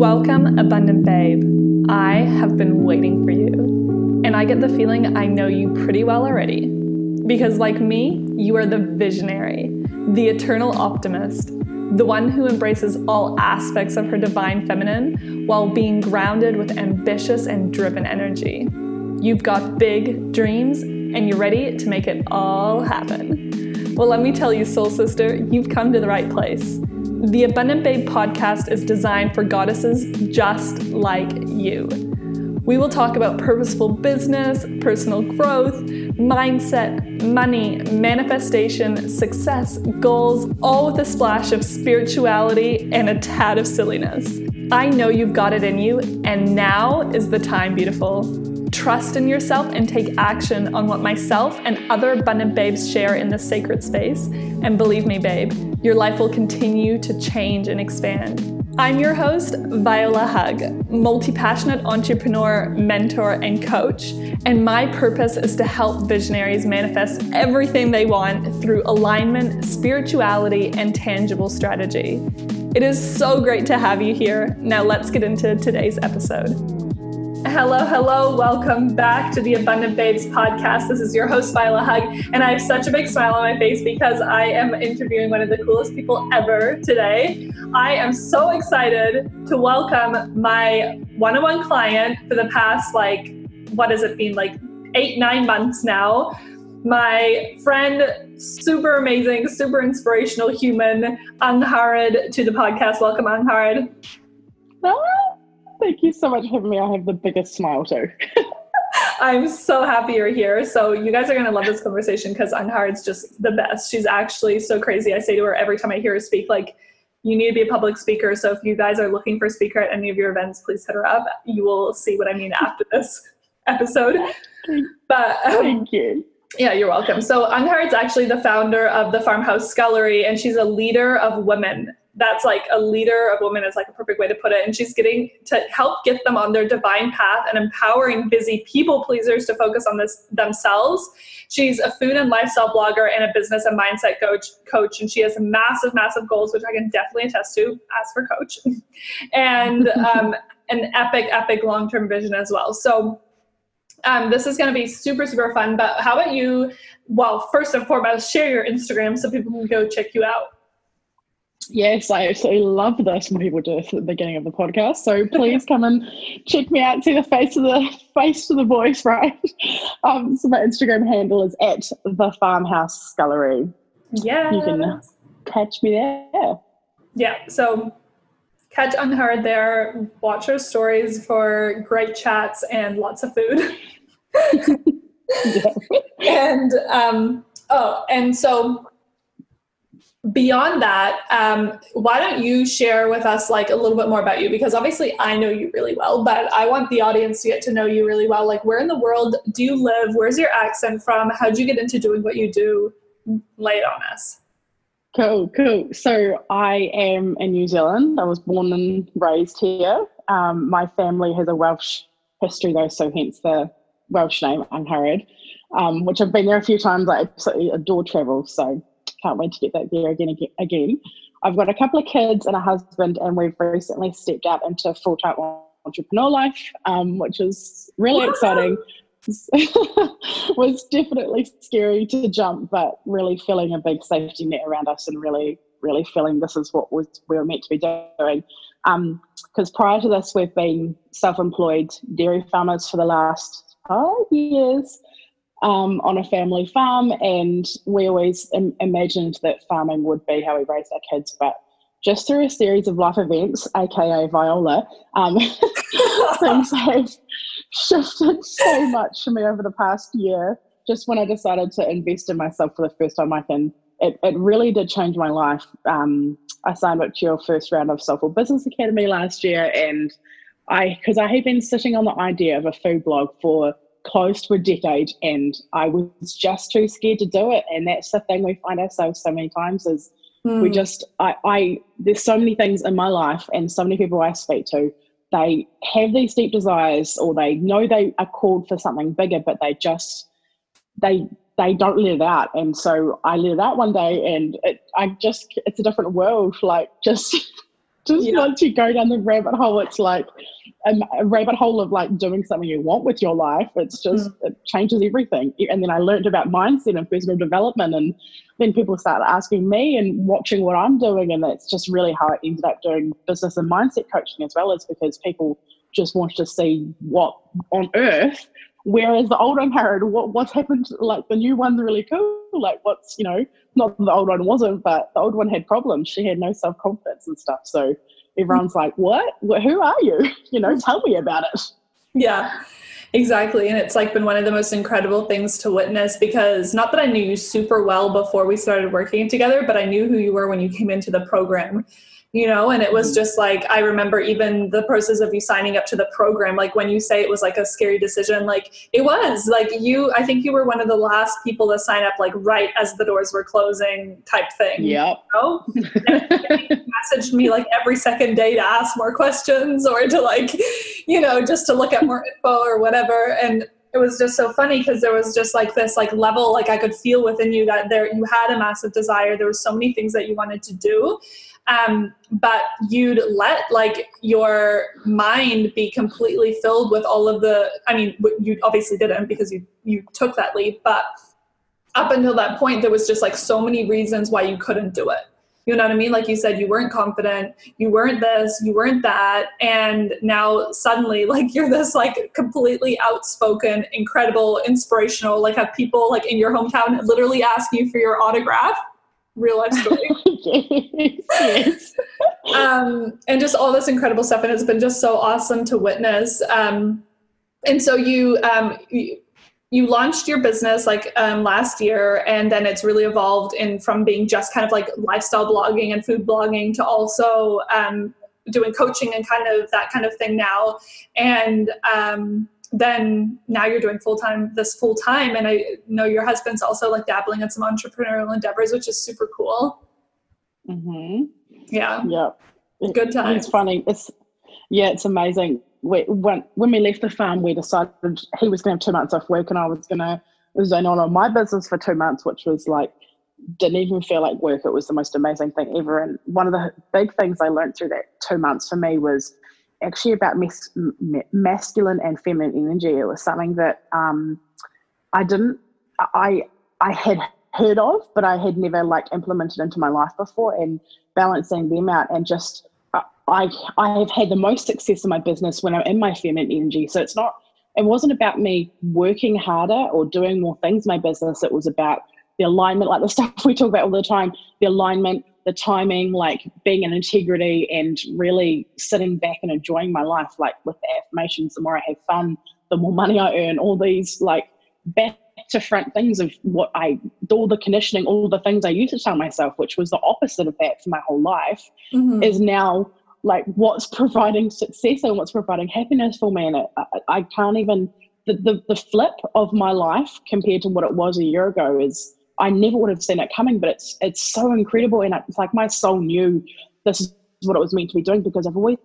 Welcome, Abundant Babe. I have been waiting for you, and I get the feeling I know you pretty well already. Because, like me, you are the visionary, the eternal optimist, the one who embraces all aspects of her divine feminine while being grounded with ambitious and driven energy. You've got big dreams, and you're ready to make it all happen. Well, let me tell you, soul sister, you've come to the right place. The Abundant Babe podcast is designed for goddesses just like you. We will talk about purposeful business, personal growth, mindset, money, manifestation, success, goals, all with a splash of spirituality and a tad of silliness. I know you've got it in you, and now is the time, beautiful. Trust in yourself and take action on what myself and other abundant babes share in this sacred space. And believe me, babe, your life will continue to change and expand. I'm your host, Viola Hug, multi passionate entrepreneur, mentor, and coach. And my purpose is to help visionaries manifest everything they want through alignment, spirituality, and tangible strategy. It is so great to have you here. Now, let's get into today's episode. Hello, hello. Welcome back to the Abundant Babes podcast. This is your host, Viola Hug, and I have such a big smile on my face because I am interviewing one of the coolest people ever today. I am so excited to welcome my one on one client for the past, like, what has it been, like eight, nine months now. My friend, super amazing, super inspirational human, Angharad, to the podcast. Welcome, Angharad. Thank you so much for having me. I have the biggest smile too. I'm so happy you're here. So you guys are gonna love this conversation because Angharad's just the best. She's actually so crazy. I say to her every time I hear her speak, like, you need to be a public speaker. So if you guys are looking for a speaker at any of your events, please hit her up. You will see what I mean after this episode. But um, thank you. Yeah, you're welcome. So Angharad's actually the founder of the Farmhouse Scullery, and she's a leader of women that's like a leader of women is like a perfect way to put it. And she's getting to help get them on their divine path and empowering busy people pleasers to focus on this themselves. She's a food and lifestyle blogger and a business and mindset coach coach. And she has massive, massive goals, which I can definitely attest to as for coach. and um, an epic, epic long-term vision as well. So um, this is going to be super, super fun. But how about you? Well, first and foremost, share your Instagram so people can go check you out. Yes, I absolutely love this when people do this at the beginning of the podcast. So please come and check me out, see the face of the face to the voice, right? Um, so my Instagram handle is at the farmhouse scullery. Yeah. You can catch me there. Yeah. So catch Angharad there, watch her stories for great chats and lots of food. and um, oh, and so beyond that um, why don't you share with us like a little bit more about you? Because obviously i know you really well but i want the audience to get to know you really well. Like where in the world do you live? Where's your accent from? How'd you get into doing what you do? Lay it on us. Cool cool. So i am in new zealand. I was born and raised here. Um, my family has a welsh history though so hence the welsh name Angharad, um, which i've been there a few times. I absolutely adore travel so can't wait to get that there again again. I've got a couple of kids and a husband, and we've recently stepped out into full time entrepreneur life, um, which is really exciting. was definitely scary to jump, but really feeling a big safety net around us and really, really feeling this is what was we were meant to be doing. Because um, prior to this, we've been self-employed dairy farmers for the last five years, um, on a family farm, and we always Im- imagined that farming would be how we raised our kids, but just through a series of life events, aka Viola, um, things have shifted so much for me over the past year. Just when I decided to invest in myself for the first time, I can. It, it really did change my life. Um, I signed up to your first round of Soulful Business Academy last year, and I because I had been sitting on the idea of a food blog for close to a decade and I was just too scared to do it. And that's the thing we find ourselves so many times is mm. we hmm. just I, I there's so many things in my life and so many people I speak to, they have these deep desires or they know they are called for something bigger, but they just they they don't let it out. And so I let it out one day and it I just it's a different world. Like just just Yeah. once you go down the rabbit hole, it's like a, a rabbit hole of like doing something you want with your life. It's just Mm. it changes everything. And then I learned about mindset and personal development, and then people started asking me and watching what I'm doing, and that's just really how I ended up doing business and mindset coaching as well, is because people just wanted to see what on earth. Whereas the old one, Harold, what what's happened? Like the new one's really cool. Like what's you know, not the old one wasn't, but the old one had problems. She had no self confidence and stuff. So everyone's like, "What? Wh- Who are you? You know, tell me about it." Yeah, exactly. And it's like been one of the most incredible things to witness because not that I knew you super well before we started working together, but I knew who you were when you came into the program. You know, and it was Mhm. just like I remember even the process of you signing up to the program. Like when you say it was like a scary decision, like it was. Like you, I think you were one of the last people to sign up, like right as the doors were closing, type thing. Yep. know? messaged me like every second day to ask more questions or to like you know just to look at more info or whatever and it was just so funny because there was just like this like level like i could feel within you that there you had a massive desire. There were so many things that you wanted to do um, but you'd let like your mind be completely filled with all of the i mean you obviously didn't because you you took that leap but up until that point there was just like so many reasons why you couldn't do it you know what I mean? Like you said, you weren't confident, you weren't this, you weren't that. And now suddenly, like you're this like completely outspoken, incredible, inspirational, like have people like in your hometown literally ask you for your autograph. Real life story. yes. um, and just all this incredible stuff. And it's been just so awesome to witness. Um, and so you, um, you, you launched your business like um, last year, and then it's really evolved in from being just kind of like lifestyle blogging and food blogging to also um, doing coaching and kind of that kind of thing now. And um, then now you're doing full time this full time, and I know your husband's also like dabbling in some entrepreneurial endeavors, which is super cool. mm-hmm. Yeah, Yep. Good times. It's funny. It's yeah, it's amazing. When when we left the farm, we decided he was going to have two months off work, and I was going to zone on on my business for two months, which was like didn't even feel like work. It was the most amazing thing ever. And one of the big things I learned through that two months for me was actually about mas- m- masculine and feminine energy. It was something that um, I didn't, I I had heard of, but I had never like implemented into my life before, and balancing them out and just I- I have had the most success in my business when I'm in my feminine energy. So it's not it wasn't about me working harder or doing more things in my business. It was about the alignment, like the stuff we talk about all the time, the alignment, the timing, like being in integrity and really sitting back and enjoying my life. Like with the affirmations, the more I have fun, the more money I earn, all these like back to front things of what I all the conditioning, all the things I used to tell myself, which was the opposite of that for my whole life Mhm. is now like what's providing success and what's providing happiness for me and it, I, I can't even the, the the flip of my life compared to what it was a year ago is I never would have seen it coming but it's it's so incredible and it's like my soul knew this is what it was meant to be doing because I've always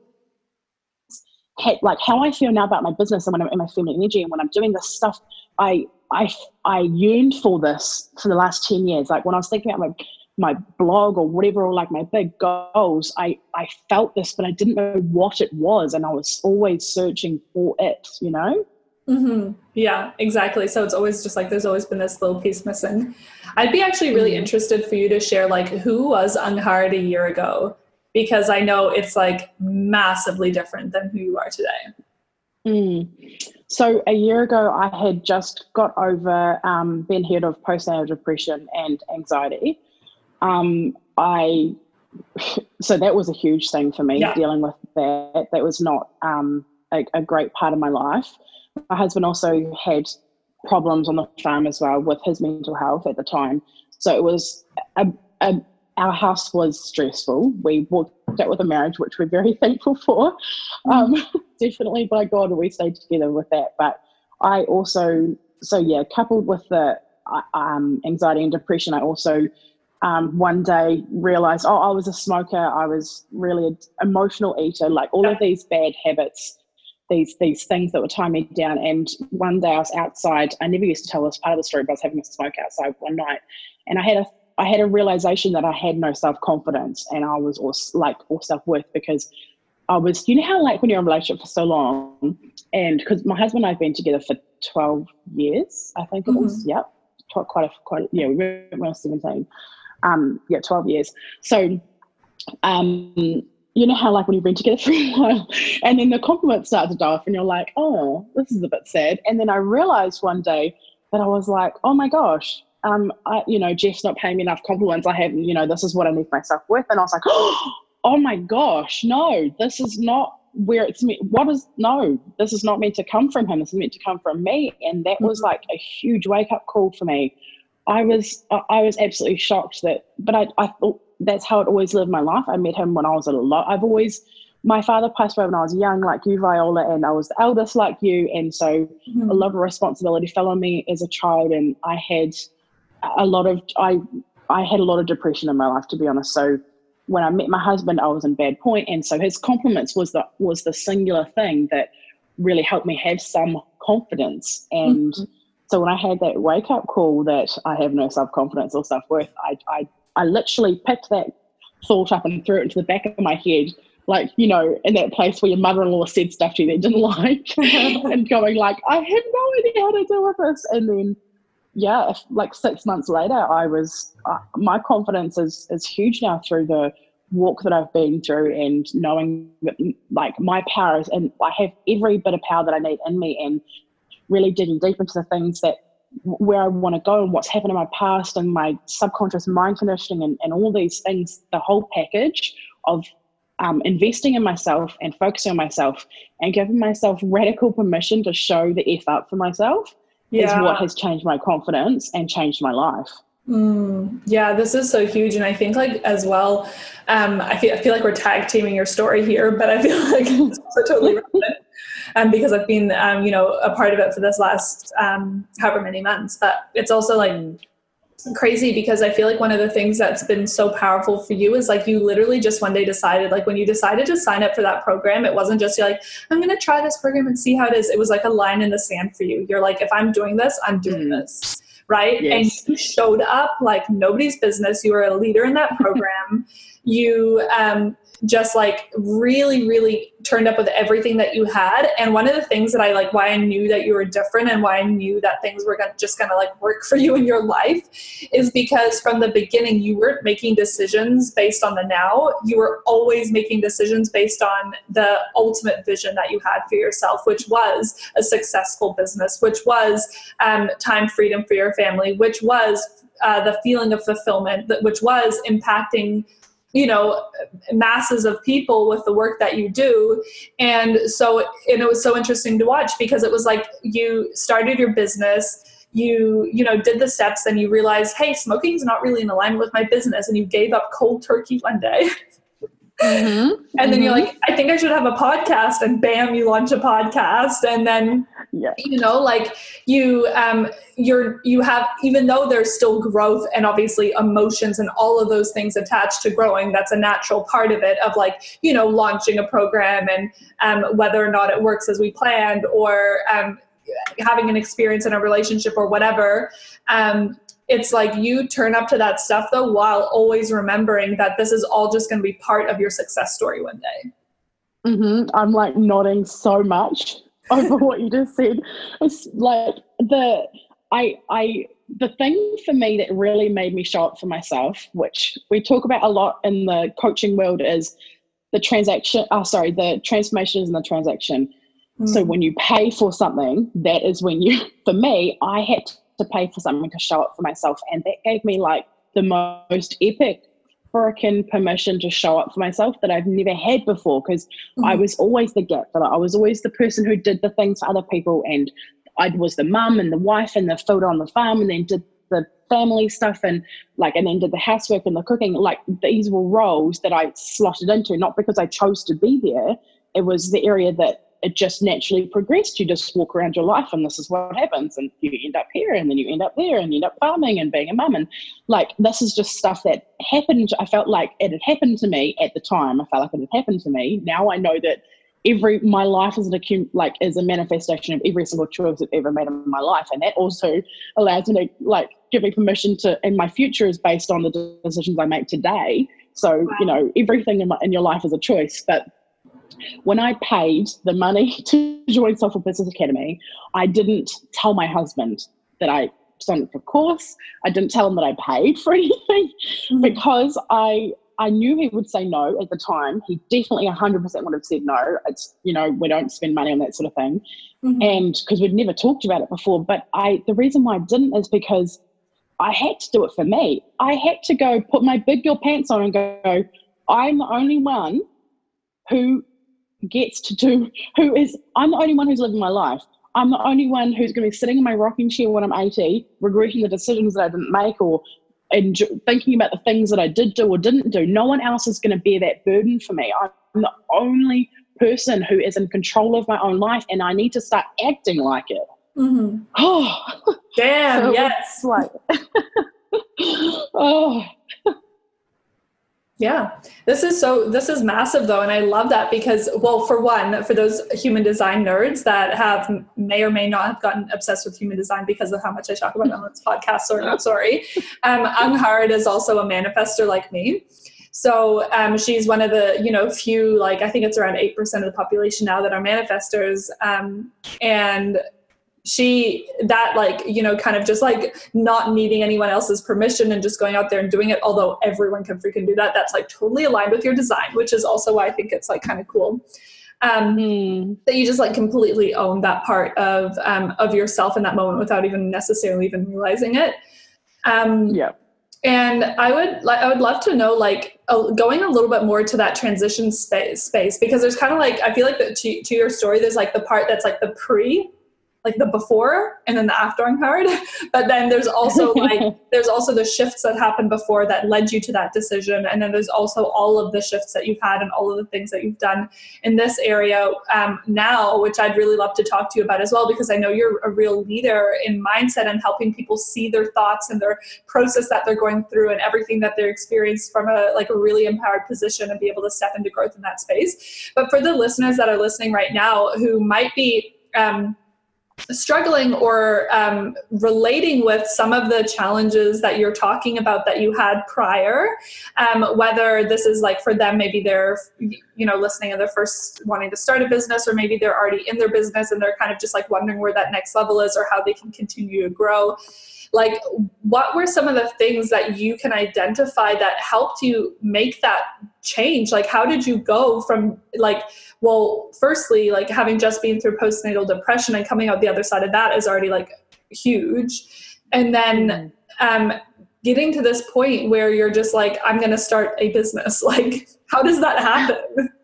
had like how I feel now about my business and when I'm in my feminine energy and when I'm doing this stuff I I I yearned for this for the last 10 years. Like when I was thinking about my my blog or whatever or like my big goals i i felt this but i didn't know what it was and i was always searching for it you know hmm Yeah, exactly. So it's always just like there's always been this little piece missing. I'd be actually really Mhm. interested for you to share like who was Angharad a year ago because I know it's like massively different than who you are today. Mm. So a year ago, I had just got over um, being heard of postnatal depression and anxiety. Um, I so that was a huge thing for me Yeah. dealing with that. That was not um, a, a great part of my life. My husband also had problems on the farm as well with his mental health at the time. So it was a, a, our house was stressful. We walked out with a marriage, which we're very thankful for. Um, definitely by God, we stayed together with that. But I also, so yeah, coupled with the um, anxiety and depression, I also um, one day realized, oh, I was a smoker. I was really an emotional eater, like all of these bad habits, these these things that were tying me down. And one day I was outside. I never used to tell this part of the story, but I was having a smoke outside one night, and I had a I had a realization that I had no self confidence and I was or like or self worth because I was you know how like when you're in a relationship for so long and because my husband and I've been together for twelve years I think it mm-hmm. was yep quite a quite a, yeah we were when I was seventeen um yeah twelve years. So um you know how like when you've been together for a while and then the compliments start to die off and you're like oh this is a bit sad. And then i realized one day that i was like oh my gosh um, I, you know jeff's not paying me enough compliments. I have you know this is what i need myself with. And i was like oh my gosh no this is not where it's me what is no this is not meant to come from him. This is meant to come from me. And that was mm-hmm. like a huge wake up call for me i was i was absolutely shocked that but i, I thought that's how it always lived my life. I met him when I was a lot. I've always, my father passed away when I was young, like you, Viola, and I was the eldest like you. And so mm-hmm. a lot of responsibility fell on me as a child. And I had a lot of, I, I had a lot of depression in my life, to be honest. So when I met my husband, I was in bad. And so his compliments was the, was the singular thing that really helped me have some confidence. And mm-hmm. So when I had that wake up call that I have no self confidence or self worth, I, I I literally picked that thought up and threw it into the back of my head, like, you know, in that place where your mother in law said stuff to you that didn't like, and going, like, I have no idea how to deal with this. And then, yeah, if, like six months later, I was, uh, my confidence is, is huge now through the walk that I've been through and knowing that, like, my power is, and I have every bit of power that I need in me, and really digging deep into the things that where I want to go and what's happened in my past and my subconscious mind conditioning and, and all these things, the whole package of um, investing in myself and focusing on myself and giving myself radical permission to show the F up for myself yeah. is what has changed my confidence and changed my life. Mm, yeah, this is so huge. And I think like as well, um, I feel I feel like we're tag teaming your story here, but I feel like it's totally relevant um, because I've been, um, you know, a part of it for this last um, however many months. But it's also like crazy because I feel like one of the things that's been so powerful for you is like you literally just one day decided, like when you decided to sign up for that program, it wasn't just you're like, I'm going to try this program and see how it is. It was like a line in the sand for you. You're like, if I'm doing this, I'm doing mm. this right? Yes. And you showed up like nobody's business. You were a leader in that program. you um, just like really really turned up with everything that you had. And one of the things that i like why i knew that you were different and why i knew that things were gonna, just gonna like work for you in your life is because from the beginning you weren't making decisions based on the now. You were always making decisions based on the ultimate vision that you had for yourself which was a successful business which was um, time freedom for your family which was uh, the feeling of fulfillment, which was impacting you know masses of people with the work that you do. And so and it was so interesting to watch because it was like you started your business you you know did the steps and you realized hey smoking's not really in alignment with my business. And you gave up cold turkey one day Mm-hmm. and then mm-hmm. you're like, I think I should have a podcast, and bam, you launch a podcast, and then yeah. you know, like you um you're you have even though there's still growth and obviously emotions and all of those things attached to growing, that's a natural part of it of like, you know, launching a program and um whether or not it works as we planned or um having an experience in a relationship or whatever. Um it's like you turn up to that stuff though while always remembering that this is all just going to be part of your success story one day mm-hmm. i'm like nodding so much over what you just said it's like the i i the thing for me that really made me show up for myself which we talk about a lot in the coaching world is the transaction oh sorry the transformation is in the transaction mm. so when you pay for something that is when you for me i had to pay for something to show up for myself. And that gave me like the most epic freaking permission to show up for myself that I've never had before because mm-hmm. I was always the gap filler. I was always the person who did the things for other people and I was the mum and the wife and the food on the farm and then did the family stuff and like and then did the housework and the cooking. Like these were roles that I slotted into, not because I chose to be there. It was the area that it just naturally progressed. You just walk around your life and this is what happens. And you end up here and then you end up there and you end up farming and being a mum. And like, this is just stuff that happened. I felt like it had happened to me at the time. I felt like it had happened to me. Now I know that every my life is an accum like is a manifestation of every single choice I've ever made in my life, and that also allows me to like give me permission to. And my future is based on the decisions I make today. So wow. you know, everything in, my, in your life is a choice. But when I paid the money to join Soulful Business Academy, I didn't tell my husband that I signed up for a course. I didn't tell him that I paid for anything mm-hmm. because I I knew he would say no at the time. He definitely 100% would have said no. It's, you know, we don't spend money on that sort of thing. Mm-hmm. And because we'd never talked about it before. But I, the reason why I didn't is because I had to do it for me. I had to go put my big girl pants on and go, I'm the only one who gets to do, who is, I'm the only one who's living my life. I'm the only one who's going to be sitting in my rocking chair when I'm 80, regretting the decisions that I didn't make or and thinking about the things that I did do or didn't do. No one else is going to bear that burden for me. I'm the only person who is in control of my own life, and I need to start acting like it. Mm-hmm. Oh, damn! so yes. Like, oh, yeah. This is so this is massive though and I love that because well for one for those human design nerds that have may or may not have gotten obsessed with human design because of how much I talk about it on this podcast so not sorry. Um Angharad is also a manifester like me. So um, she's one of the you know few like I think it's around eight percent of the population now that are manifestors, um, and she that like you know kind of just like not needing anyone else's permission and just going out there and doing it although everyone can freaking do that that's like totally aligned with your design which is also why i think it's like kind of cool. Um, mm. that you just like completely own that part of um, of yourself in that moment without even necessarily even realizing it. Um, yeah. and i would like i would love to know like uh, going a little bit more to that transition space space because there's kind of like i feel like that to, to your story there's like the part that's like the pre like the before and then the after Angharad. but then there's also like there's also the shifts that happened before that led you to that decision. And then there's also all of the shifts that you've had and all of the things that you've done in this area um, now, which I'd really love to talk to you about as well, because I know you're a real leader in mindset and helping people see their thoughts and their process that they're going through and everything that they're experiencing from a like a really empowered position and be able to step into growth in that space. But for the listeners that are listening right now who might be um, struggling or um, relating with some of the challenges that you're talking about that you had prior um, whether this is like for them maybe they're you know listening and they're first wanting to start a business or maybe they're already in their business and they're kind of just like wondering where that next level is or how they can continue to grow like what were some of the things that you can identify that helped you make that change? Like how did you go from like well firstly like having just been through postnatal depression and coming out the other side of that is already like huge. And then mm-hmm. um getting to this point where you're just like i'm going to start a business. Like how does that happen?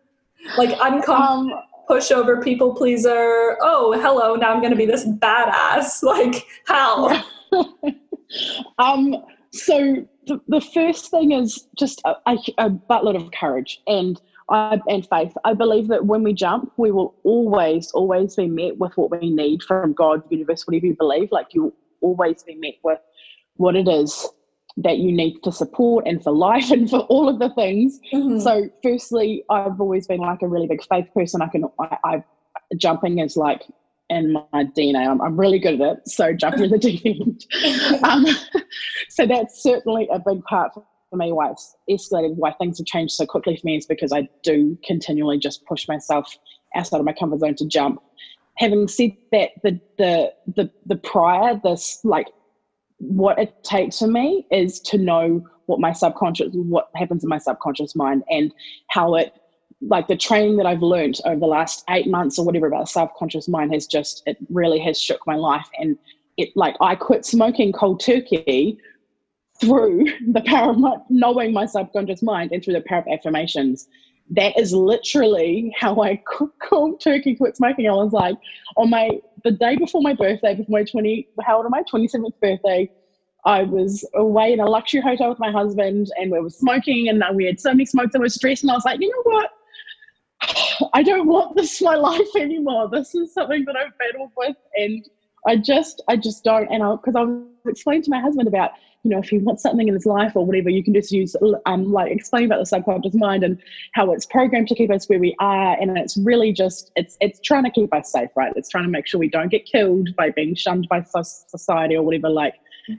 Like uncomfortable um, pushover people pleaser. Oh hello now i'm going to be this badass. Like how um, so the, the first thing is just a, a, a buttload of courage and I, and faith. I believe that when we jump, we will always, always be met with what we need from God, universe, whatever you believe. Like you'll always be met with what it is that you need for support and for life and for all of the things. Mm-hmm. So, firstly, I've always been like a really big faith person. I can, I, I jumping is like in my DNA. I'm, I'm really good at it. So jumping in the deep end. Um, so that's certainly a big part for me why it's escalated, why things have changed so quickly for me is because I do continually just push myself outside of my comfort zone to jump. Having said that, the the the the prior, this like what it takes for me is to know what my subconscious what happens in my subconscious mind and how it like the training that I've learned over the last eight months or whatever about the subconscious mind has just it really has shook my life and it like I quit smoking cold turkey through the power of my, knowing my subconscious mind and through the power of affirmations. That is literally how I cold turkey quit smoking. I was like on my the day before my birthday, before my twenty how old am I? Twenty seventh birthday. I was away in a luxury hotel with my husband and we were smoking and we had so many smokes and we were stressed and I was like, you know what? I don't want this my life anymore. This is something that I've battled with, and I just, I just don't. And I, because I was explaining to my husband about you know, if he wants something in his life or whatever, you can just use, um, like, explain about the subconscious mind and how it's programmed to keep us where we are. And it's really just, it's, it's trying to keep us safe, right? It's trying to make sure we don't get killed by being shunned by society or whatever. Like,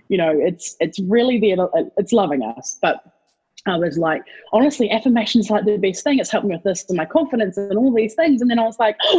you know, it's, it's really there, it's loving us. But I was like, honestly, affirmation is like the best thing. It's helped me with this and my confidence and all these things. And then I was like,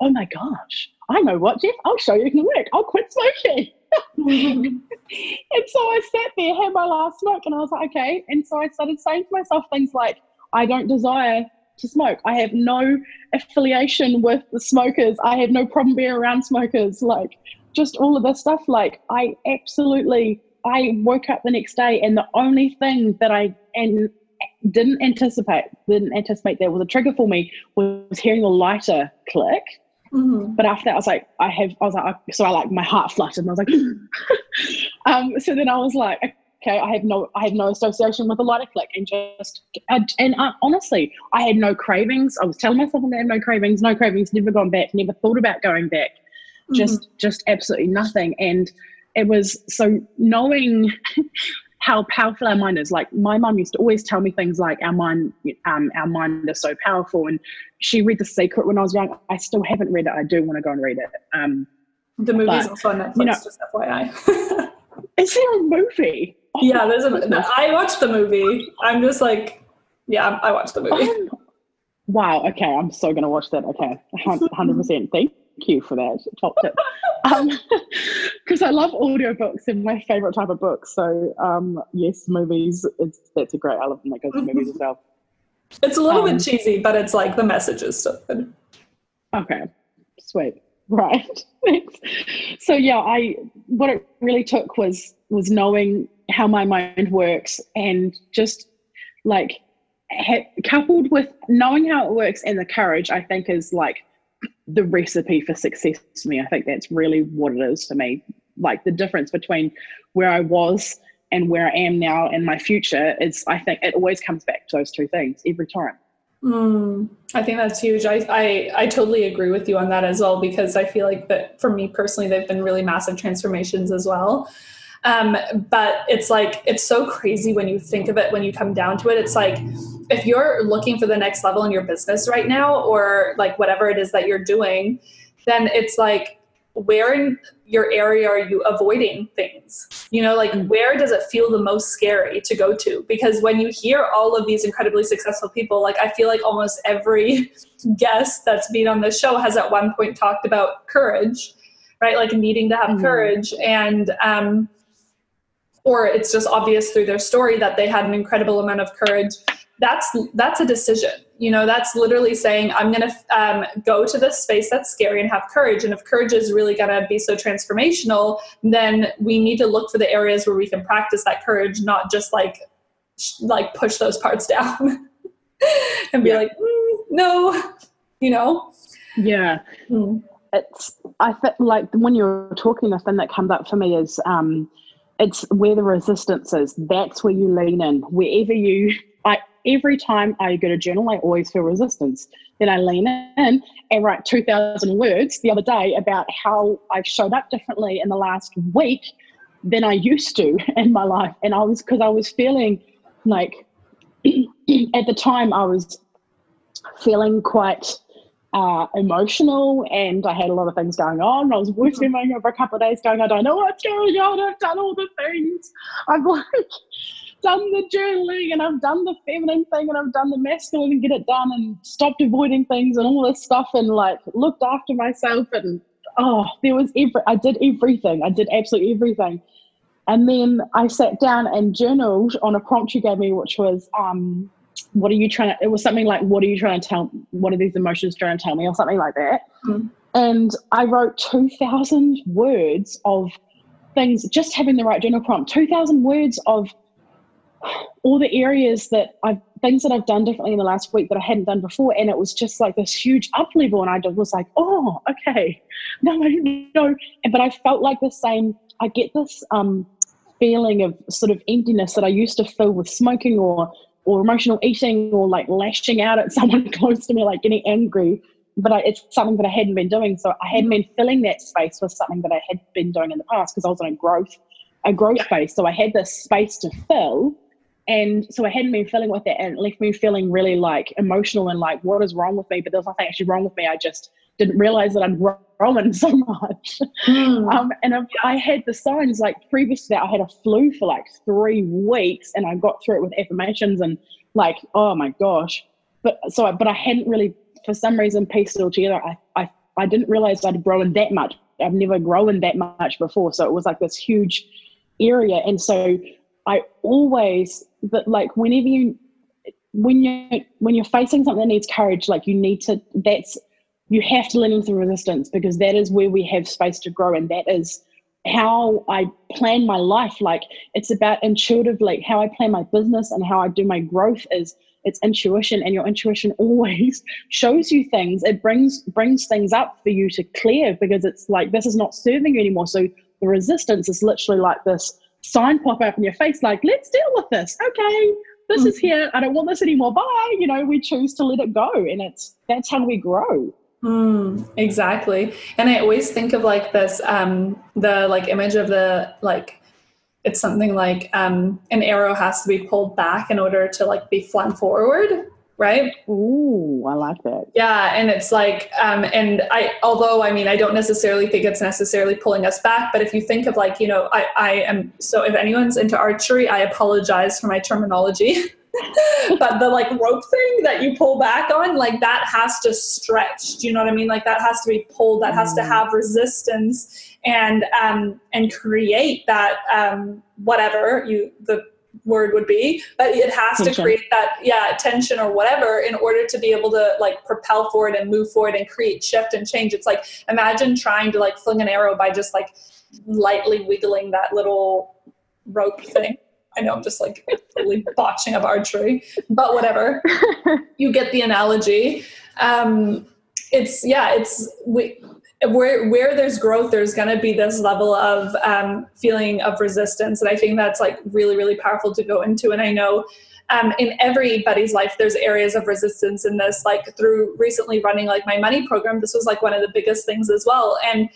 oh my gosh, I know what, Jeff, I'll show you it can work. I'll quit smoking. and so I sat there, had my last smoke, and I was like, okay. And so I started saying to myself things like, I don't desire to smoke. I have no affiliation with the smokers. I have no problem being around smokers. Like, just all of this stuff. Like, I absolutely, I woke up the next day, and the only thing that I and didn't anticipate, didn't anticipate there was a trigger for me was hearing the lighter click Mm-hmm. But after that, I was like, I have, I was like, so I like my heart fluttered, and I was like, um, so then I was like, okay, I have no, I have no association with a lighter click, and just, and, and uh, honestly, I had no cravings. I was telling myself I had no cravings, no cravings, never gone back, never thought about going back, just, mm-hmm. just absolutely nothing, and it was so knowing how powerful our mind is. Like my mum used to always tell me things like our mind, um, our mind is so powerful. And she read The Secret when I was young. I still haven't read it. I do want to go and read it. Um, the movie's but, also on Netflix, you know, just FYI. is there a movie? Oh, yeah, there's a. I watched the movie. I'm just like, yeah, I watched the movie. Um, wow. Okay, I'm so gonna watch that. Okay, hundred percent. Thank you for that top tip. Because um, I love audiobooks and my favorite type of book. So um, yes, movies. It's that's a great. I that goes to movies as well. It's a little um, bit cheesy, but it's like the message is still good. Okay, sweet. Right. Thanks. So yeah, I what it really took was was knowing how my mind works and just like ha- coupled with knowing how it works and the courage, I think is like the recipe for success to me. I think that's really what it is for me. Like the difference between where I was and where I am now and my future is, I think it always comes back to those two things every time. Mm, I think that's huge. I, I I totally agree with you on that as well because I feel like that for me personally, they've been really massive transformations as well. Um, but it's like it's so crazy when you think of it when you come down to it. It's like if you're looking for the next level in your business right now or like whatever it is that you're doing then it's like where in your area are you avoiding things? You know like where does it feel the most scary to go to? Because when you hear all of these incredibly successful people like i feel like almost every guest that's been on this show has at one point talked about courage right? Like needing to have mm-hmm. courage. And um or it's just obvious through their story that they had an incredible amount of courage that's that's a decision you know that's literally saying i'm going to um, go to this space that's scary and have courage and if courage is really going to be so transformational then we need to look for the areas where we can practice that courage not just like like push those parts down and be yeah. like mm, no you know yeah mm. it's i feel like when you're talking the thing that comes up for me is um it's where the resistance is that's where you lean in wherever you I every time I go to journal, I always feel resistance. Then I lean in and write 2,000 words the other day about how I've showed up differently in the last week than I used to in my life. And I was, because I was feeling like at the time I was feeling quite uh, emotional and I had a lot of things going on. I was working over a couple of days going, I don't know what's going on. I've done all the things. I've like, done the journaling and I've done the feminine thing and I've done the masculine and get it done and stopped avoiding things and all this stuff and like looked after myself and oh there was every I did everything. I did absolutely everything. And then I sat down and journaled on a prompt you gave me, which was um, what are you trying to it was something like what are you trying to tell what are these emotions trying to tell me or something like that. Mm. And I wrote two thousand words of things, just having the right journal prompt, two thousand words of all the areas that I've things that I've done differently in the last week that I hadn't done before, and it was just like this huge up level, and I was like, oh, okay, no, no, but I felt like the same. I get this um, feeling of sort of emptiness that I used to fill with smoking or or emotional eating or like lashing out at someone close to me, like getting angry. But I, it's something that I hadn't been doing, so I hadn't mm-hmm. been filling that space with something that I had been doing in the past because I was on a growth a growth phase. So I had this space to fill. And so I hadn't been feeling with it and it left me feeling really like emotional and like, what is wrong with me? But there was nothing actually wrong with me. I just didn't realize that I'd grown so much. Mm. Um, and I, I had the signs like previous to that, I had a flu for like three weeks and I got through it with affirmations and like, oh my gosh. But so, but I hadn't really, for some reason, pieced it all together. I, I, I didn't realize I'd grown that much. I've never grown that much before. So it was like this huge area. And so I always, but like whenever you, when you when you're facing something that needs courage, like you need to. That's you have to lean into resistance because that is where we have space to grow and that is how I plan my life. Like it's about intuitive, like how I plan my business and how I do my growth is it's intuition and your intuition always shows you things. It brings brings things up for you to clear because it's like this is not serving you anymore. So the resistance is literally like this sign pop up in your face, like, let's deal with this. Okay, this is mm. here. I don't want this anymore. Bye. You know, we choose to let it go. And it's that's how we grow. Mm, exactly. And I always think of like this, um, the like image of the like, it's something like um, an arrow has to be pulled back in order to like be flung forward, right? Ooh, I like that. Yeah, and it's like, um, and I, although I mean, I don't necessarily think it's necessarily pulling us back, but if you think of like, you know, I, I am so if anyone's into archery, I apologize for my terminology. but the like rope thing that you pull back on, like that has to stretch. Do you know what I mean? Like that has to be pulled. That has to mm. have resistance and um, and create that um, whatever you the word would be but it has tension. to create that yeah tension or whatever in order to be able to like propel forward and move forward and create shift and change it's like imagine trying to like fling an arrow by just like lightly wiggling that little rope thing I know I'm just like totally botching up archery, but whatever. you get the analogy. Um, it's yeah, it's we, where where there's growth, there's going to be this level of um, feeling of resistance, and I think that's like really really powerful to go into. And I know. Um, in everybody's life there's areas of resistance in this like through recently running like my money program this was like one of the biggest things as well and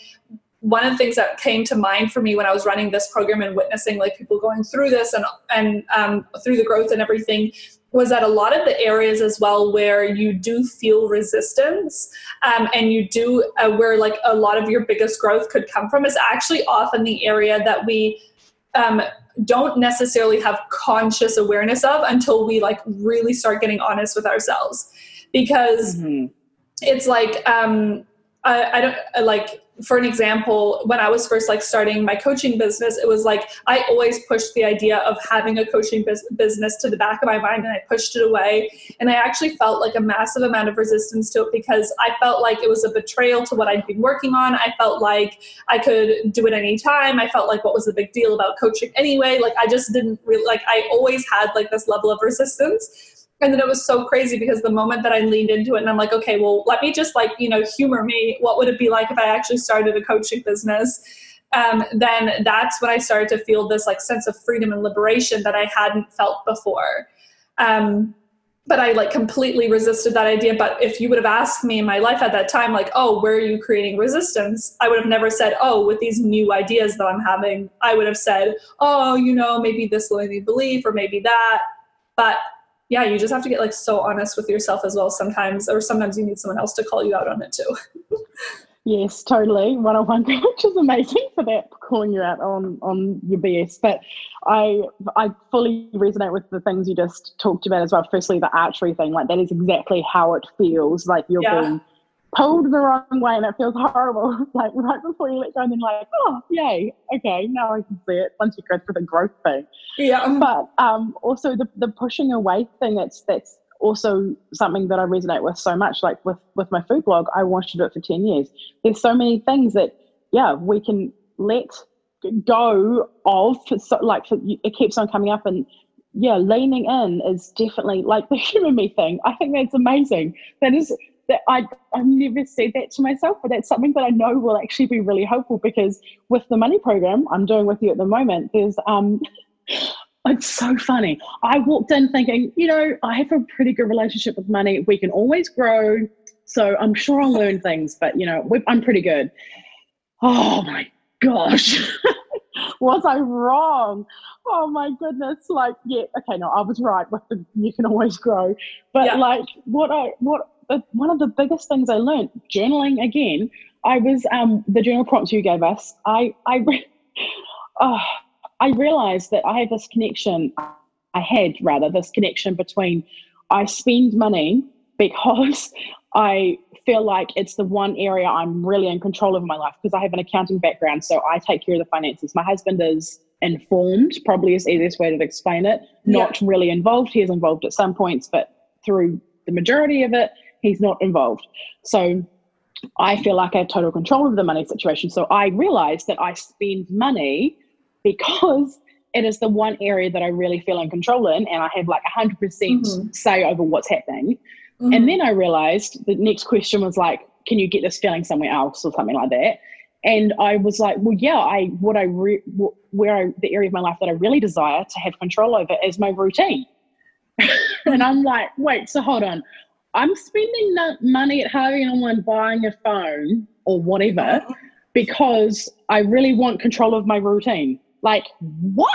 one of the things that came to mind for me when I was running this program and witnessing like people going through this and and um, through the growth and everything was that a lot of the areas as well where you do feel resistance um, and you do uh, where like a lot of your biggest growth could come from is actually often the area that we um, don't necessarily have conscious awareness of until we like really start getting honest with ourselves because mm-hmm. it's like um, I, I don't like for an example, when I was first like starting my coaching business, it was like I always pushed the idea of having a coaching bus- business to the back of my mind and I pushed it away. And I actually felt like a massive amount of resistance to it because I felt like it was a betrayal to what I'd been working on. I felt like I could do it anytime. I felt like what was the big deal about coaching anyway? Like I just didn't really like I always had like this level of resistance and then it was so crazy because the moment that I leaned into it and I'm like, okay, well, let me just like, you know, humor me. What would it be like if I actually started a coaching business? Um, then that's when I started to feel this like sense of freedom and liberation that I hadn't felt before. Um, but I like completely resisted that idea. But if you would have asked me in my life at that time, like, oh, where are you creating resistance? I would have never said, oh, with these new ideas that I'm having. I would have said, oh, you know, maybe this limiting belief or maybe that. But yeah, you just have to get like so honest with yourself as well sometimes, or sometimes you need someone else to call you out on it too. yes, totally. One on one coach is amazing for that, calling you out on on your BS. But I I fully resonate with the things you just talked about as well. Firstly, the archery thing, like that is exactly how it feels. Like you're yeah. being pulled the wrong way and it feels horrible. like right before you let go, and then like, oh, yay, okay, now I can see it once you go through the growth thing. Yeah. But um, also the, the pushing away thing, that's that's also something that I resonate with so much. Like with with my food blog, I wanted to do it for ten years. There's so many things that yeah we can let go of. So, like for, it keeps on coming up and yeah, leaning in is definitely like the human me thing. I think that's amazing. That is that I, I've never said that to myself, but that's something that I know will actually be really helpful because with the money program I'm doing with you at the moment, there's um it's so funny. I walked in thinking, you know, I have a pretty good relationship with money. We can always grow. So I'm sure I'll learn things, but you know, I'm pretty good. Oh my gosh. was I wrong? Oh my goodness! Like, yeah, okay, no, I was right with the you can always grow, but yeah. like, what I what one of the biggest things I learned journaling again. I was um the journal prompts you gave us. I I oh, I realized that I have this connection. I had rather this connection between I spend money because I feel like it's the one area I'm really in control of my life because I have an accounting background. So I take care of the finances. My husband is informed, probably is the easiest way to explain it. Not yeah. really involved. He is involved at some points, but through the majority of it, he's not involved. So I feel like I have total control of the money situation. So I realized that I spend money because it is the one area that I really feel in control in, and I have like 100% mm hmm say over what's happening. Mm-hmm. And then I realized the next question was like, can you get this feeling somewhere else or something like that? And I was like, well, yeah, I what I re, where I the area of my life that I really desire to have control over is my routine. and I'm like, wait, so hold on, I'm spending money at Harvey Norman buying a phone or whatever because I really want control of my routine. Like, what?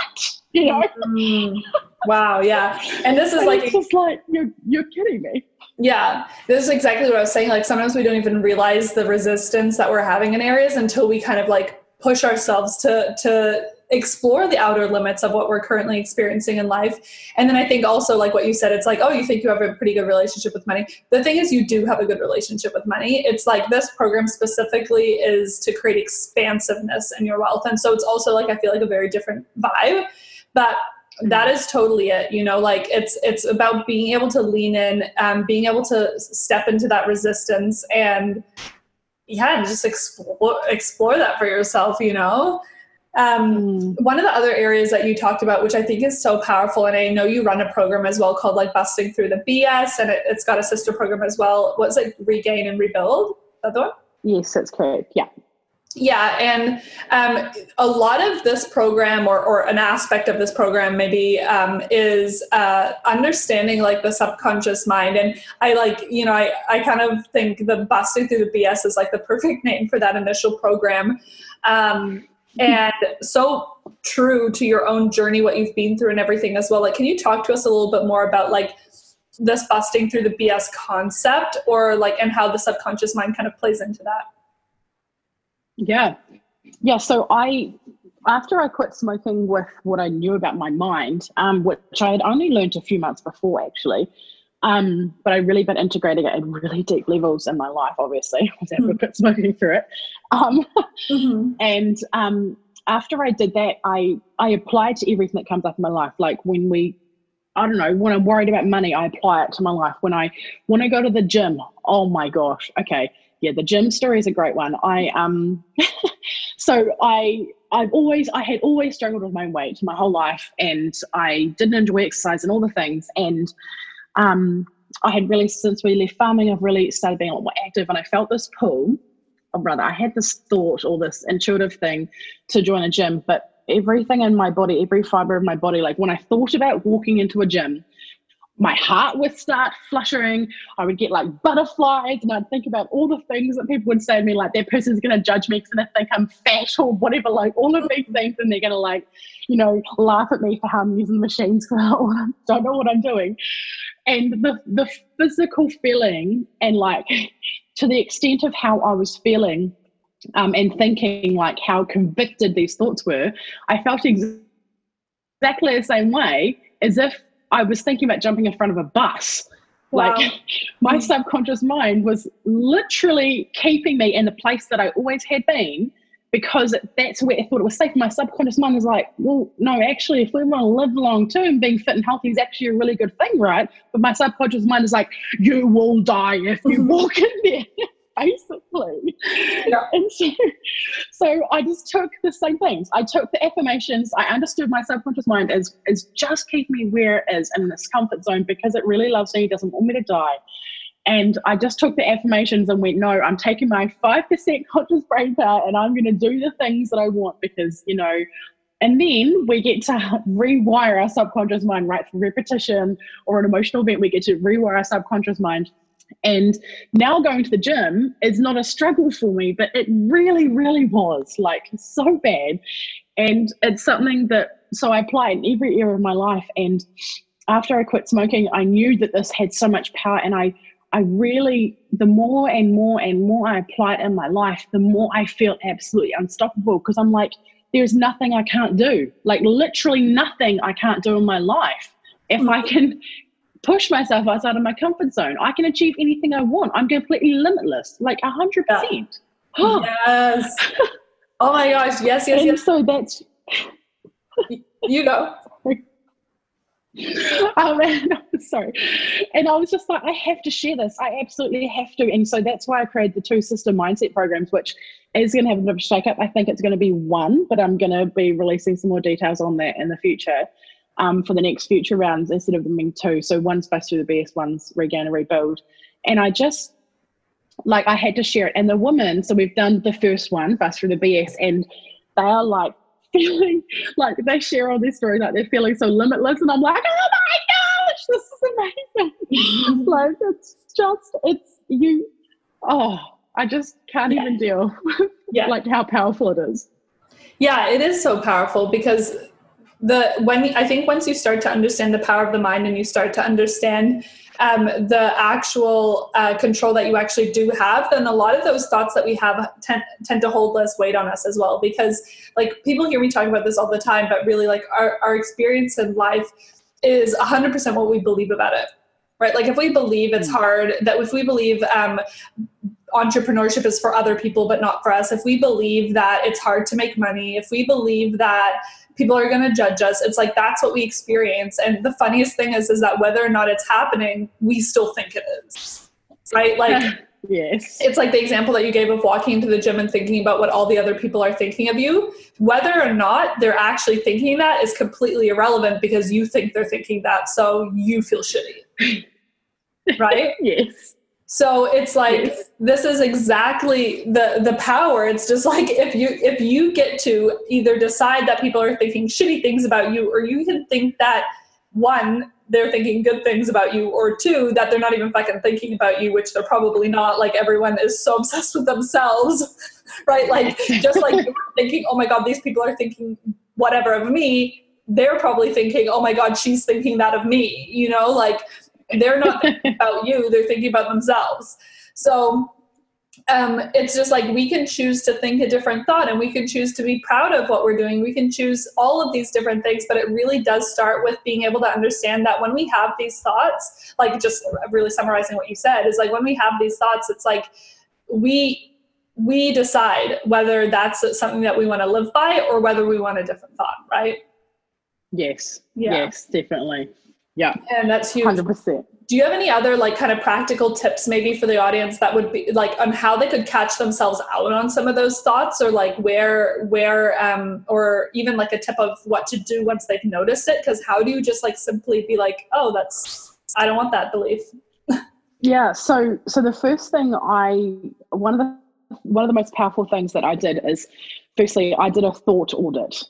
You know? Mm, wow, yeah. And this is and like it's just like you're you're kidding me. Yeah, this is exactly what I was saying. Like sometimes we don't even realize the resistance that we're having in areas until we kind of like push ourselves to to explore the outer limits of what we're currently experiencing in life. And then I think also like what you said, it's like, oh, you think you have a pretty good relationship with money. The thing is you do have a good relationship with money. It's like this program specifically is to create expansiveness in your wealth. And so it's also like I feel like a very different vibe. But that is totally it you know like it's it's about being able to lean in um, being able to step into that resistance and yeah just explore explore that for yourself you know um, mm. one of the other areas that you talked about which i think is so powerful and i know you run a program as well called like busting through the bs and it, has got a sister program as well what's it regain and rebuild that the one yes that's correct yeah yeah, and um, a lot of this program, or, or an aspect of this program, maybe um, is uh, understanding like the subconscious mind. And I like, you know, I, I kind of think the busting through the BS is like the perfect name for that initial program. Um, and so true to your own journey, what you've been through, and everything as well. Like, can you talk to us a little bit more about like this busting through the BS concept, or like, and how the subconscious mind kind of plays into that? Yeah. Yeah. So I, after I quit smoking with what I knew about my mind, um, which I had only learned a few months before actually, um, but I really been integrating it at really deep levels in my life, obviously, I was to quit smoking through it. Um, mm-hmm. And um, after I did that, I, I applied to everything that comes up in my life. Like when we I don't know, when I'm worried about money, I apply it to my life. When I when I go to the gym, oh my gosh, okay, yeah, the gym story is a great one. I um, so I I've always I had always struggled with my weight my whole life, and I didn't enjoy exercise and all the things. And um, I had really since we left farming, I've really started being a lot more active, and I felt this pull. Or rather, I had this thought or this intuitive thing to join a gym, but everything in my body, every fiber of my body, like when I thought about walking into a gym, my heart would start fluttering. I would get like butterflies, and I'd think about all the things that people would say to me, like that person's to judge me because they think I'm fat or whatever, like all of these things, and they're to like, you know, laugh at me for how I'm using the machines because I don't know what I'm doing. And the the physical feeling, and like to the extent of how I was feeling, um, and thinking like how convicted these thoughts were, I felt ex- exactly the same way as if I was thinking about jumping in front of a bus. Wow. Like my mm. subconscious mind was literally keeping me in the place that I always had been because that's where I thought it was safe. My subconscious mind was like, well, no, actually, if we want to live long term, being fit and healthy is actually a really good thing, right? But my subconscious mind is like, you will die if you walk in there basically. Yeah. And so, so I just took the same things. I took the affirmations. I understood my subconscious mind as, as just keep me where it is in this comfort zone because it really loves me, doesn't want me to die. And I just took the affirmations and went, no, I'm taking my 5% conscious brain power and I'm going to do the things that I want because, you know, and then we get to rewire our subconscious mind, right? Through repetition or an emotional event, we get to rewire our subconscious mind and now going to the gym is not a struggle for me, but it really, really was like so bad. And it's something that, so I apply in every area of my life. And after I quit smoking, I knew that this had so much power. And I, I really, the more and more and more I apply it in my life, the more I feel absolutely unstoppable because I'm like, there's nothing I can't do. Like, literally nothing I can't do in my life. If I mm. can push myself outside of my comfort zone, I can achieve anything I want. I'm completely limitless, like 100%. Yeah. Oh yes. Oh my gosh. Yes, yes, and yes. so that's. you go. oh man, sorry. And I was just like, I have to share this. I absolutely have to. And so that's why I created the two system mindset programs, which is going to have a bit of a shake up. I think it's going to be one, but I'm going to be releasing some more details on that in the future um, for the next future rounds instead of them being two. So one's Bust Through the BS, one's Regain and Rebuild. And I just, like, I had to share it. And the women, so we've done the first one, Bust Through the BS, and they are like, feeling like they share all their stories like they're feeling so limitless and I'm like oh my gosh this is amazing like it's just it's you oh I just can't yeah. even deal yeah. like how powerful it is yeah it is so powerful because the when I think once you start to understand the power of the mind and you start to understand um, the actual uh, control that you actually do have, then a lot of those thoughts that we have tend, tend to hold less weight on us as well. Because like people hear me talk about this all the time, but really like our, our experience in life is 100% what we believe about it. Right? Like if we believe it's hmm. hard, that if we believe um, entrepreneurship is for other people but not for us, if we believe that it's hard to make money, if we believe that people are going to judge us. It's like that's what we experience. And the funniest thing is is that whether or not it's happening we still think it is. Right? Like yes. it's like the example that you gave of walking into the gym and thinking about what all the other people are thinking of you. Whether or not they're actually thinking that is completely irrelevant because you think they're thinking that so you feel shitty. Right? Yes so it's like this is exactly the the power. It's just like if you if you get to either decide that people are thinking shitty things about you, or you can think that one they're thinking good things about you, or two that they're not even fucking thinking about you, which they're probably not. Like everyone is so obsessed with themselves, right? Like just like thinking, oh my god, these people are thinking whatever of me. They're probably thinking, oh my god, she's thinking that of me. You know, like they're not thinking about you, they're thinking about themselves. So um, it's just like we can choose to think a different thought and we can choose to be proud of what we're doing. We can choose all of these different things, but it really does start with being able to understand that when we have these thoughts, like just really summarizing what you said, is like when we have these thoughts, it's like we we decide whether that's something that we want to live by or whether we want a different thought, right? Yes. Yeah. Yes, definitely. Yeah. And that's huge. 100%. Do you have any other like kind of practical tips maybe for the audience that would be like on how they could catch themselves out on some of those thoughts or like where where um or even like a tip of what to do once they've noticed it because how do you just like simply be like oh that's I don't want that belief. yeah, so so the first thing I one of the one of the most powerful things that I did is firstly I did a thought audit.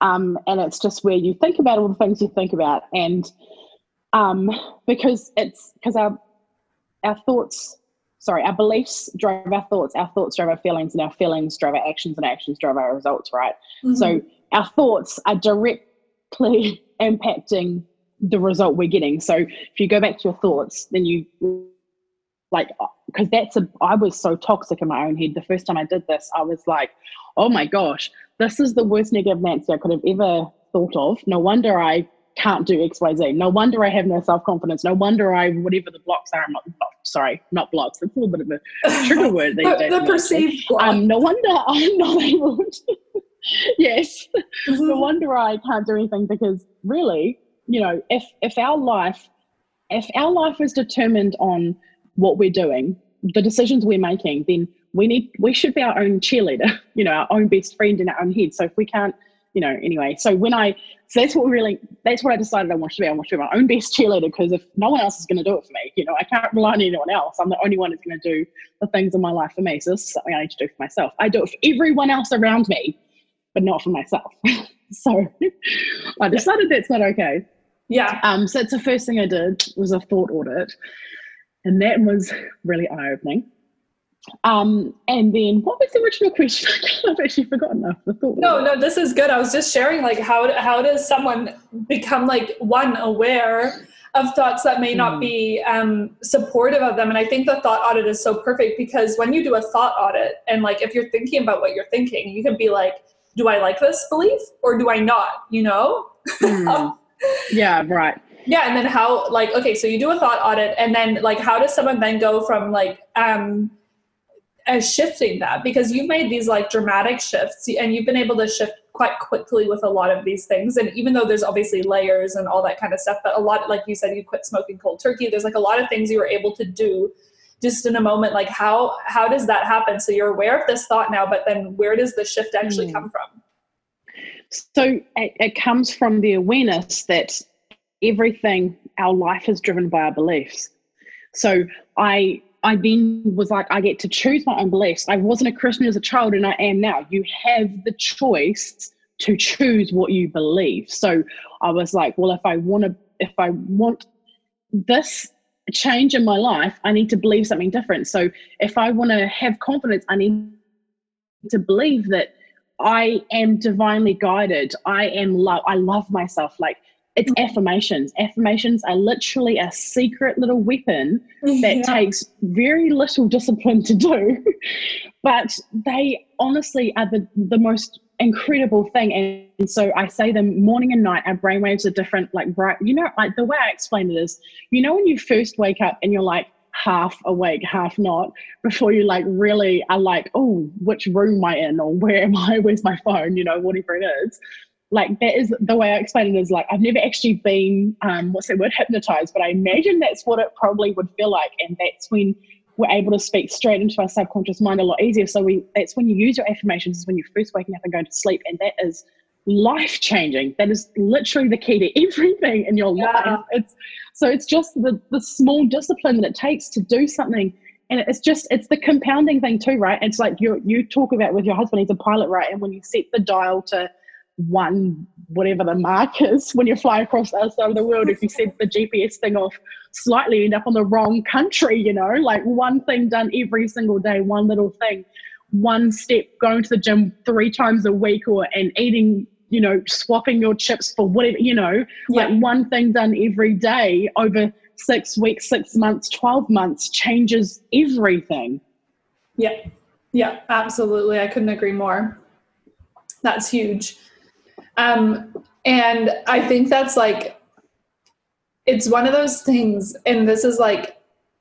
Um, and it's just where you think about all the things you think about, and um, because it's because our our thoughts, sorry, our beliefs drive our thoughts, our thoughts drive our feelings, and our feelings drive our actions, and actions drive our results. Right. Mm-hmm. So our thoughts are directly impacting the result we're getting. So if you go back to your thoughts, then you like because that's a I was so toxic in my own head. The first time I did this, I was like, oh my gosh, this is the worst negative Nancy I could have ever thought of. No wonder I can't do XYZ. No wonder I have no self confidence. No wonder I, whatever the blocks are, I'm not, sorry, not blocks. It's a little bit of a trigger word these days. the perceived um, no wonder I'm not able to. yes. Mm-hmm. No wonder I can't do anything because really, you know, if if our life, if our life is determined on what we're doing, the decisions we're making, then we need we should be our own cheerleader, you know, our own best friend in our own head. So if we can't, you know, anyway. So when I so that's what really that's what I decided I want to be. I want to be my own best cheerleader because if no one else is going to do it for me, you know, I can't rely on anyone else. I'm the only one who's going to do the things in my life for me. So this is something I need to do for myself. I do it for everyone else around me, but not for myself. so I decided that's not okay. Yeah. Um. So that's the first thing I did was a thought audit, and that was really eye opening Um, and then what was the original question? I've actually forgotten now. No, no, this is good. I was just sharing like how how does someone become like one aware of thoughts that may not be hmm. um, supportive of them. And I think the thought audit is so perfect because when you do a thought audit and like if you're thinking about what you're thinking, you can be like, do I like this belief or do I not? You know? Mm. yeah, right. Yeah, and then how like okay, so you do a thought audit and then like how does someone then go from like um as shifting that? Because you've made these like dramatic shifts and you've been able to shift quite quickly with a lot of these things and even though there's obviously layers and all that kind of stuff but a lot like you said you quit smoking cold turkey there's like a lot of things you were able to do just in a moment like how how does that happen? So you're aware of this thought now but then where does the shift actually mm. come from? So it, it comes from the awareness that everything our life is driven by our beliefs so i I then was like, I get to choose my own beliefs. I wasn't a Christian as a child, and I am now. You have the choice to choose what you believe. So I was like, well, if I want to, if I want this change in my life, I need to believe something different. So if I want to have confidence, I need to believe that I am divinely guided. I am love. I love myself. Like it's affirmations. Affirmations are literally a secret little weapon that yeah. takes very little discipline to do, but they honestly are the, the most incredible thing. And, and so I say them morning and night, our brainwaves are different, like bright. You know, like the way I explain it is, you know, when you first wake up and you're like, half awake, half not, before you like really are like, oh, which room am I in or where am I? Where's my phone? You know, whatever it is like that is the way I explain it is like I've never actually been um, what's that word hypnotized, but I imagine that's what it probably would feel like, and that's when we're able to speak straight into our subconscious mind a lot easier. So we that's when you use your affirmations is when you're first waking up and going to sleep, and that is life changing. That is literally the key to everything in your yeah. life. It's so it's just the the small discipline that it takes to do something. And it's just it's the compounding thing too, right? It's like you you talk about with your husband, he's a pilot, right? And when you set the dial to one whatever the mark is when you fly across the other side of the world if you set the gps thing off slightly end up on the wrong country you know? Like one thing done every single day one little thing. One step going to the gym three times a week or and eating you know swapping your chips for whatever you know? Yeah. like one thing done every day over six weeks six months 12 months changes everything. Yeah. Yeah absolutely. I couldn't agree more. That's huge um, and I think that's like, it's one of those things, and this is like,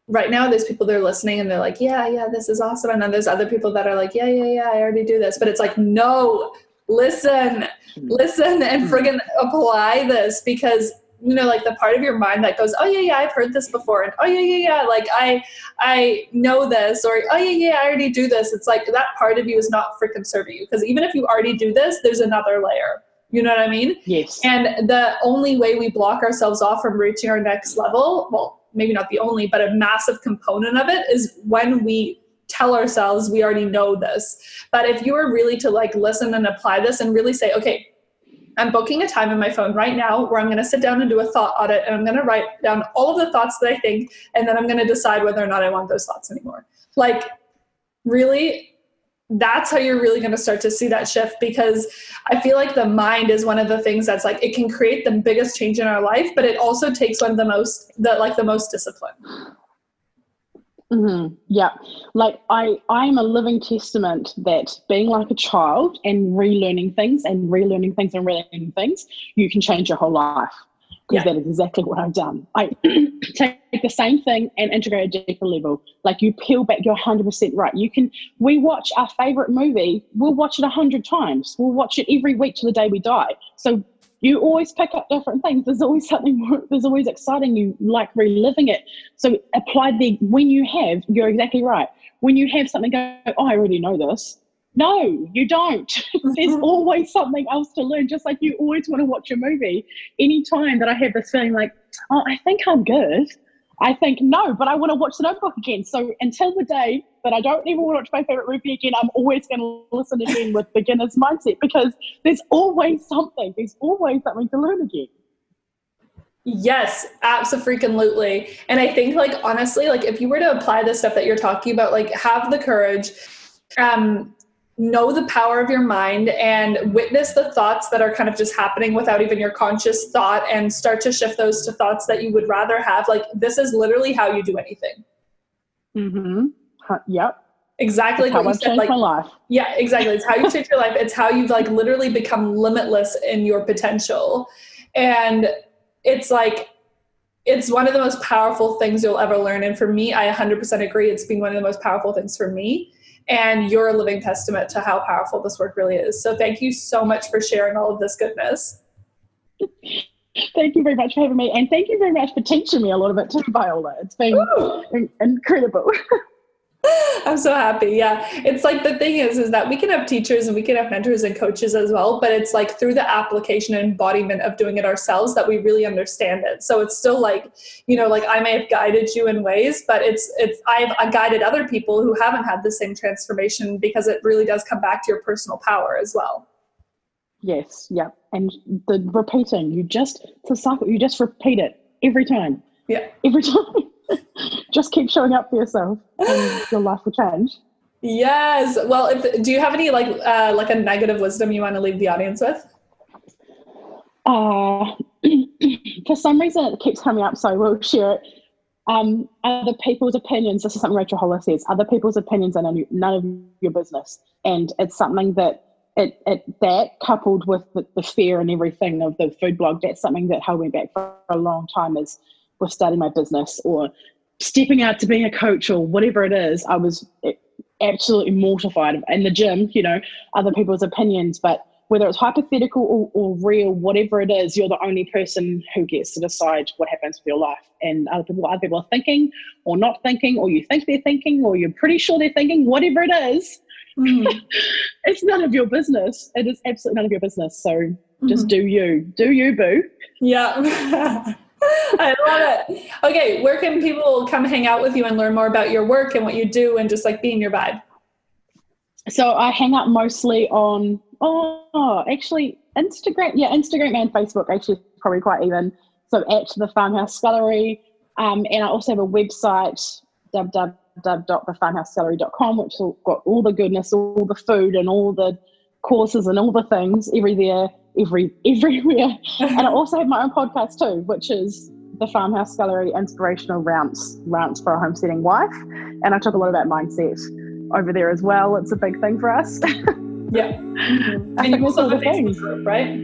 right now there's people that are listening and they're like, yeah, yeah, this is awesome. And then there's other people that are like, yeah, yeah, yeah, I already do this. But it's like, no, listen, listen and friggin' apply this because you know like the part of your mind that goes oh yeah yeah i've heard this before and oh yeah yeah yeah like i i know this or oh yeah yeah i already do this it's like that part of you is not freaking serving you because even if you already do this there's another layer you know what I mean? Yes. And the only way we block ourselves off from reaching our next level, well, maybe not the only, but a massive component of it is when we tell ourselves we already know this. But if you were really to like listen and apply this and really say, okay, I'm booking a time in my phone right now where I'm going to sit down and do a thought audit and I'm going to write down all of the thoughts that I think and then I'm going to decide whether or not I want those thoughts anymore. Like, really that's how you're really going to start to see that shift because I feel like the mind is one of the things that's like it can create the biggest change in our life, but it also takes one of the most the like the most discipline. Mm-hmm. Yeah, like I I'm a living testament that being like a child and relearning things and relearning things and relearning things, you can change your whole life because yeah. that is exactly what I've done. I take the same thing and integrate a deeper level. Like you peel back, you're 100% right. You can, we watch our favorite movie, we'll watch it a hundred times. We'll watch it every week till the day we die. So you always pick up different things. There's always something more, there's always exciting. You like reliving it. So apply the, when you have, you're exactly right. When you have something go, oh, I already know this no, you don't. There's always something else to learn, just like you always want to watch a movie. Anytime that I have this feeling like, oh, I think I'm good, I think, no, but I want to watch the notebook again. So until the day that I don't even want to watch my favorite movie again, I'm always going to listen again with beginner's mindset because there's always something. There's always something to learn again. Yes, absolutely. And I think like honestly, like if you were to apply the stuff that you're talking about, like have the courage, um, know the power of your mind and witness the thoughts that are kind of just happening without even your conscious thought and start to shift those to thoughts that you would rather have. Like this is literally how you do anything. Mm-hmm. Yep. Exactly like how I've changed like, my life. Yeah, exactly. It's how you change your life. It's how you've like literally become limitless in your potential. And it's like it's one of the most powerful things you'll ever learn. And for me, I 100% agree. It's been one of the most powerful things for me. And you're a living testament to how powerful this work really is. So thank you so much for sharing all of this goodness. Thank you very much for having me. And thank you very much for teaching me a lot of it too, Viola. It's been Ooh. incredible. I'm so happy. Yeah. It's like the thing is, is that we can have teachers and we can have mentors and coaches as well, but it's like through the application and embodiment of doing it ourselves that we really understand it. So it's still like, you know, like I may have guided you in ways, but it's, it's, I've, guided other people who haven't had the same transformation because it really does come back to your personal power as well. Yes. Yeah. And the repeating, you just, it's a cycle, you just repeat it every time. Yeah. Every time just keep showing up for yourself and your life will change. Yes. Well, if, do you have any like uh, like a negative wisdom you want to leave the audience with? Uh, for some reason, it keeps coming up, so we'll share it. Um, other people's opinions. This is something Rachel Hollis says. Other people's opinions are none of your business, and it's something that it, it that coupled with the, the fear and everything of the food blog. That's something that held me back for a long time. Is with starting my business or stepping out to being a coach or whatever it is, I was absolutely mortified in the gym, you know, other people's opinions. But whether it's hypothetical or, or, real, whatever it is, you're the only person who gets to decide what happens with your life. And other people, other people are thinking or not thinking, or you think they're thinking, or you're pretty sure they're thinking, whatever it is, mm. it's none of your business. It is absolutely none of your business. So mm-hmm. just do you. Do you, boo. Yeah. I love it. Okay, where can people come hang out with you and learn more about your work and what you do and just like being your vibe? So I hang out mostly on oh actually Instagram, yeah, Instagram and Facebook actually probably quite even. So at the Farmhouse Scullery, um, and I also have a website www.thefarmhousescullery.com, which has got all the goodness, all the food, and all the courses and all the things every there every everywhere. and I also have my own podcast too, which is the Farmhouse Scullery Inspirational Rants, Rants for a Homesteading Wife. And I talk a lot about mindset over there as well. It's a big thing for us. yeah. Mm-hmm. And you also have a Facebook group, right?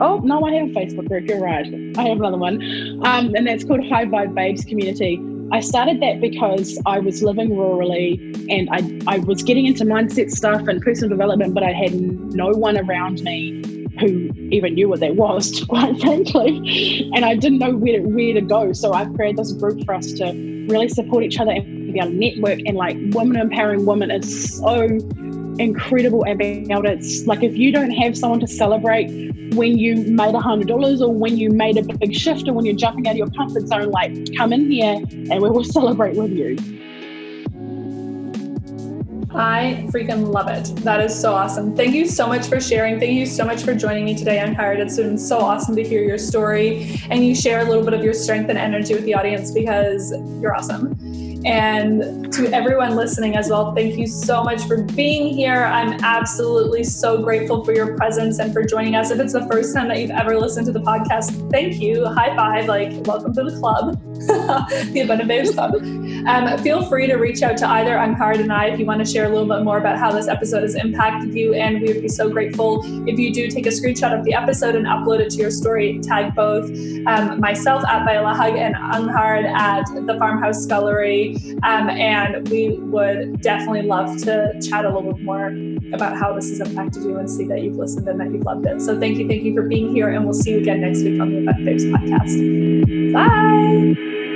Oh, no, I have a Facebook group. You're right. I have another one. Um, and that's called High Vibe Babes Community. I started that because I was living rurally and I, I was getting into mindset stuff and personal development, but I had no one around me who even knew what that was, quite frankly. And I didn't know where to, where to go. So I've created this group for us to really support each other and be able to network. And like women empowering women is so incredible and being able to, it's like if you don't have someone to celebrate when you made a hundred dollars or when you made a big shift or when you're jumping out of your comfort zone, like come in here and we will celebrate with you. I freaking love it. That is so awesome. Thank you so much for sharing. Thank you so much for joining me today Angharad. It's been so awesome to hear your story and you share a little bit of your strength and energy with the audience because you're awesome. And to everyone listening as well, thank you so much for being here. I'm absolutely so grateful for your presence and for joining us. If it's the first time that you've ever listened to the podcast, thank you. High five, like, welcome to the club, the Abundant Babes Club. Um, feel free to reach out to either Angharad and I if you want to share a little bit more about how this episode has impacted you. And we would be so grateful if you do take a screenshot of the episode and upload it to your story. Tag both um, myself at Viola Hug and Angharad at the Farmhouse Scullery. Um, and we would definitely love to chat a little bit more about how this has impacted you and see that you've listened and that you've loved it. So thank you, thank you for being here, and we'll see you again next week on the Effect Babes podcast. Bye.